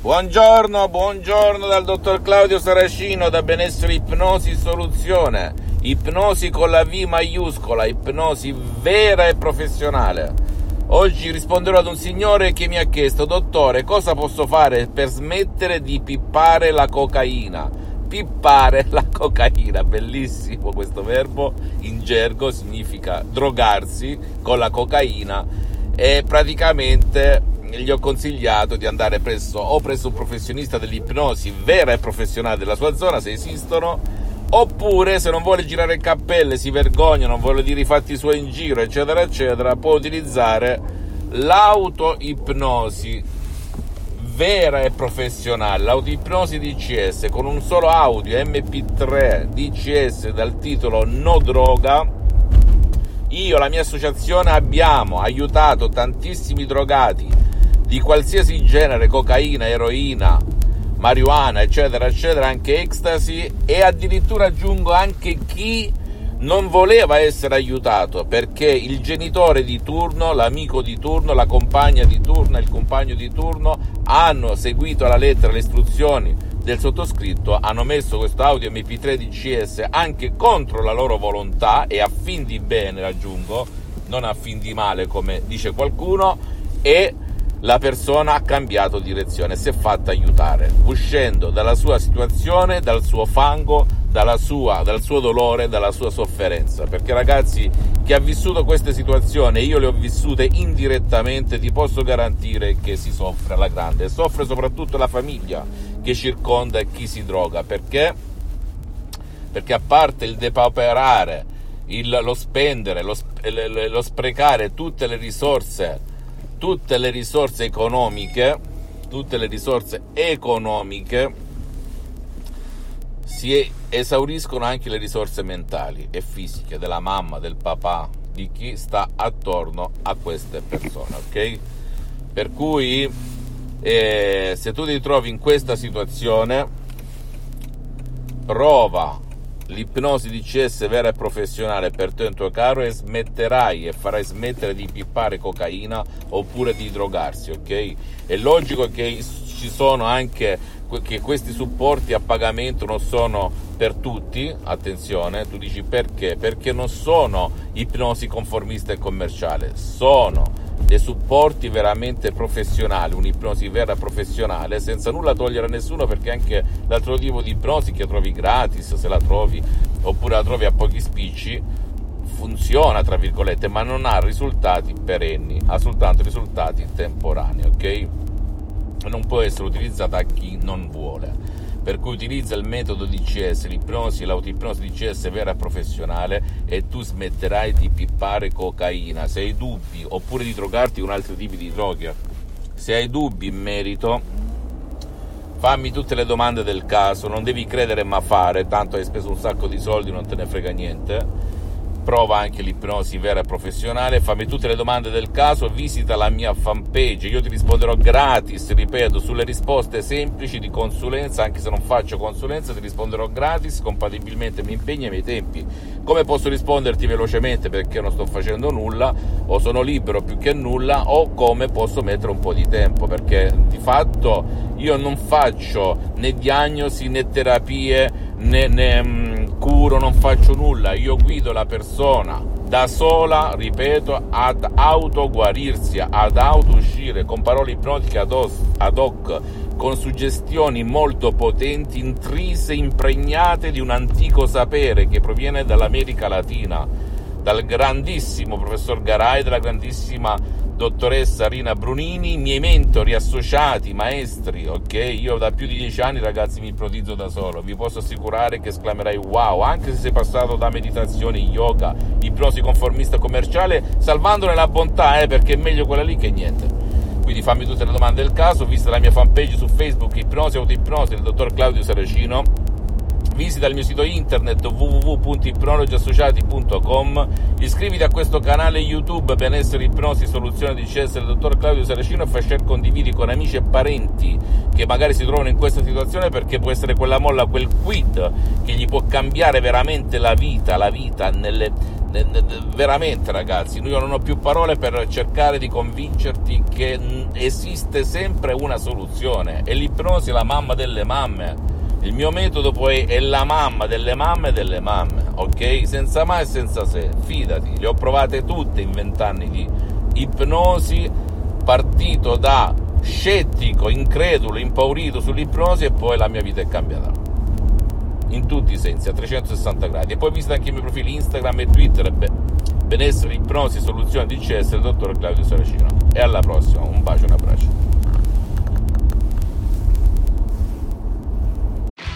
Buongiorno, buongiorno dal dottor Claudio Saracino da Benessere Ipnosi Soluzione. Ipnosi con la V maiuscola, ipnosi vera e professionale. Oggi risponderò ad un signore che mi ha chiesto, dottore, cosa posso fare per smettere di pippare la cocaina? Pippare la cocaina, bellissimo questo verbo, in gergo significa drogarsi con la cocaina e praticamente gli ho consigliato di andare presso o presso un professionista dell'ipnosi vera e professionale della sua zona, se esistono, oppure se non vuole girare il cappello, si vergogna, non vuole dire i fatti suoi in giro, eccetera, eccetera, può utilizzare l'autoipnosi vera e professionale, l'autoipnosi DCS con un solo audio MP3 DCS dal titolo No Droga. Io la mia associazione abbiamo aiutato tantissimi drogati di qualsiasi genere, cocaina, eroina, marijuana, eccetera, eccetera, anche ecstasy e addirittura aggiungo anche chi non voleva essere aiutato perché il genitore di turno, l'amico di turno, la compagna di turno, il compagno di turno hanno seguito alla lettera le istruzioni del sottoscritto, hanno messo questo audio MP3 di CS anche contro la loro volontà e a fin di bene, aggiungo, non a fin di male come dice qualcuno, e la persona ha cambiato direzione, si è fatta aiutare, uscendo dalla sua situazione, dal suo fango, sua, dal suo dolore, dalla sua sofferenza. Perché ragazzi, chi ha vissuto queste situazioni, io le ho vissute indirettamente, ti posso garantire che si soffre alla grande. Soffre soprattutto la famiglia che circonda chi si droga. Perché? Perché a parte il depauperare, il, lo spendere, lo, lo sprecare tutte le risorse tutte le risorse economiche, tutte le risorse economiche si esauriscono anche le risorse mentali e fisiche della mamma, del papà, di chi sta attorno a queste persone, ok? Per cui eh, se tu ti trovi in questa situazione, prova l'ipnosi DCS vera e professionale per te e il tuo caro e smetterai e farai smettere di pippare cocaina oppure di drogarsi, ok? È logico che ci sono anche che questi supporti a pagamento non sono per tutti, attenzione, tu dici perché? Perché non sono ipnosi conformista e commerciale, sono dei supporti veramente professionali, un'ipnosi vera professionale, senza nulla togliere a nessuno, perché anche l'altro tipo di ipnosi che trovi gratis, se la trovi, oppure la trovi a pochi spicci, funziona, tra virgolette, ma non ha risultati perenni, ha soltanto risultati temporanei, ok? Non può essere utilizzata a chi non vuole per cui utilizza il metodo DCS, l'ipnosi, l'autoipnosi DCS vera professionale e tu smetterai di pippare cocaina. Se hai dubbi, oppure di drogarti con altri tipi di droghe, se hai dubbi in merito, fammi tutte le domande del caso, non devi credere ma fare, tanto hai speso un sacco di soldi, non te ne frega niente prova anche l'ipnosi vera e professionale, fammi tutte le domande del caso, visita la mia fanpage, io ti risponderò gratis, ripeto, sulle risposte semplici di consulenza, anche se non faccio consulenza, ti risponderò gratis, compatibilmente mi impegni ai miei tempi. Come posso risponderti velocemente perché non sto facendo nulla, o sono libero più che nulla, o come posso mettere un po' di tempo, perché di fatto io non faccio né diagnosi né terapie né, né mm, curo, non faccio nulla, io guido la persona da sola, ripeto, ad autoguarirsi, ad auto-uscire con parole ipnotiche ad, os, ad hoc, con suggestioni molto potenti, intrise, impregnate di un antico sapere che proviene dall'America Latina, dal grandissimo professor Garay, dalla grandissima dottoressa Rina Brunini, miei mentori, associati, maestri, ok? Io da più di dieci anni ragazzi mi ipnotizzo da solo, vi posso assicurare che esclamerai wow, anche se sei passato da meditazione, yoga, ipnosi conformista commerciale, salvandone la bontà, eh, perché è meglio quella lì che niente. quindi fammi tutte le domande del caso, visita la mia fanpage su Facebook Ipnosi Autoipnosi del dottor Claudio Saracino visita il mio sito internet www.ipnologiassociati.com, iscriviti a questo canale YouTube Benessere Ipnosi Soluzione di CS del dottor Claudio Saracino e fai share condividi con amici e parenti che magari si trovano in questa situazione perché può essere quella molla, quel quid che gli può cambiare veramente la vita, la vita nelle, veramente ragazzi, io non ho più parole per cercare di convincerti che esiste sempre una soluzione. E l'ipnosi è la mamma delle mamme il mio metodo poi è la mamma delle mamme delle mamme, ok? Senza mai e senza se, fidati, le ho provate tutte in vent'anni di ipnosi, partito da scettico, incredulo, impaurito sull'ipnosi e poi la mia vita è cambiata. In tutti i sensi, a 360 gradi. E poi visita anche i miei profili Instagram e Twitter, beh, benessere, ipnosi, soluzione DCS, il dottor Claudio Saracino. E alla prossima,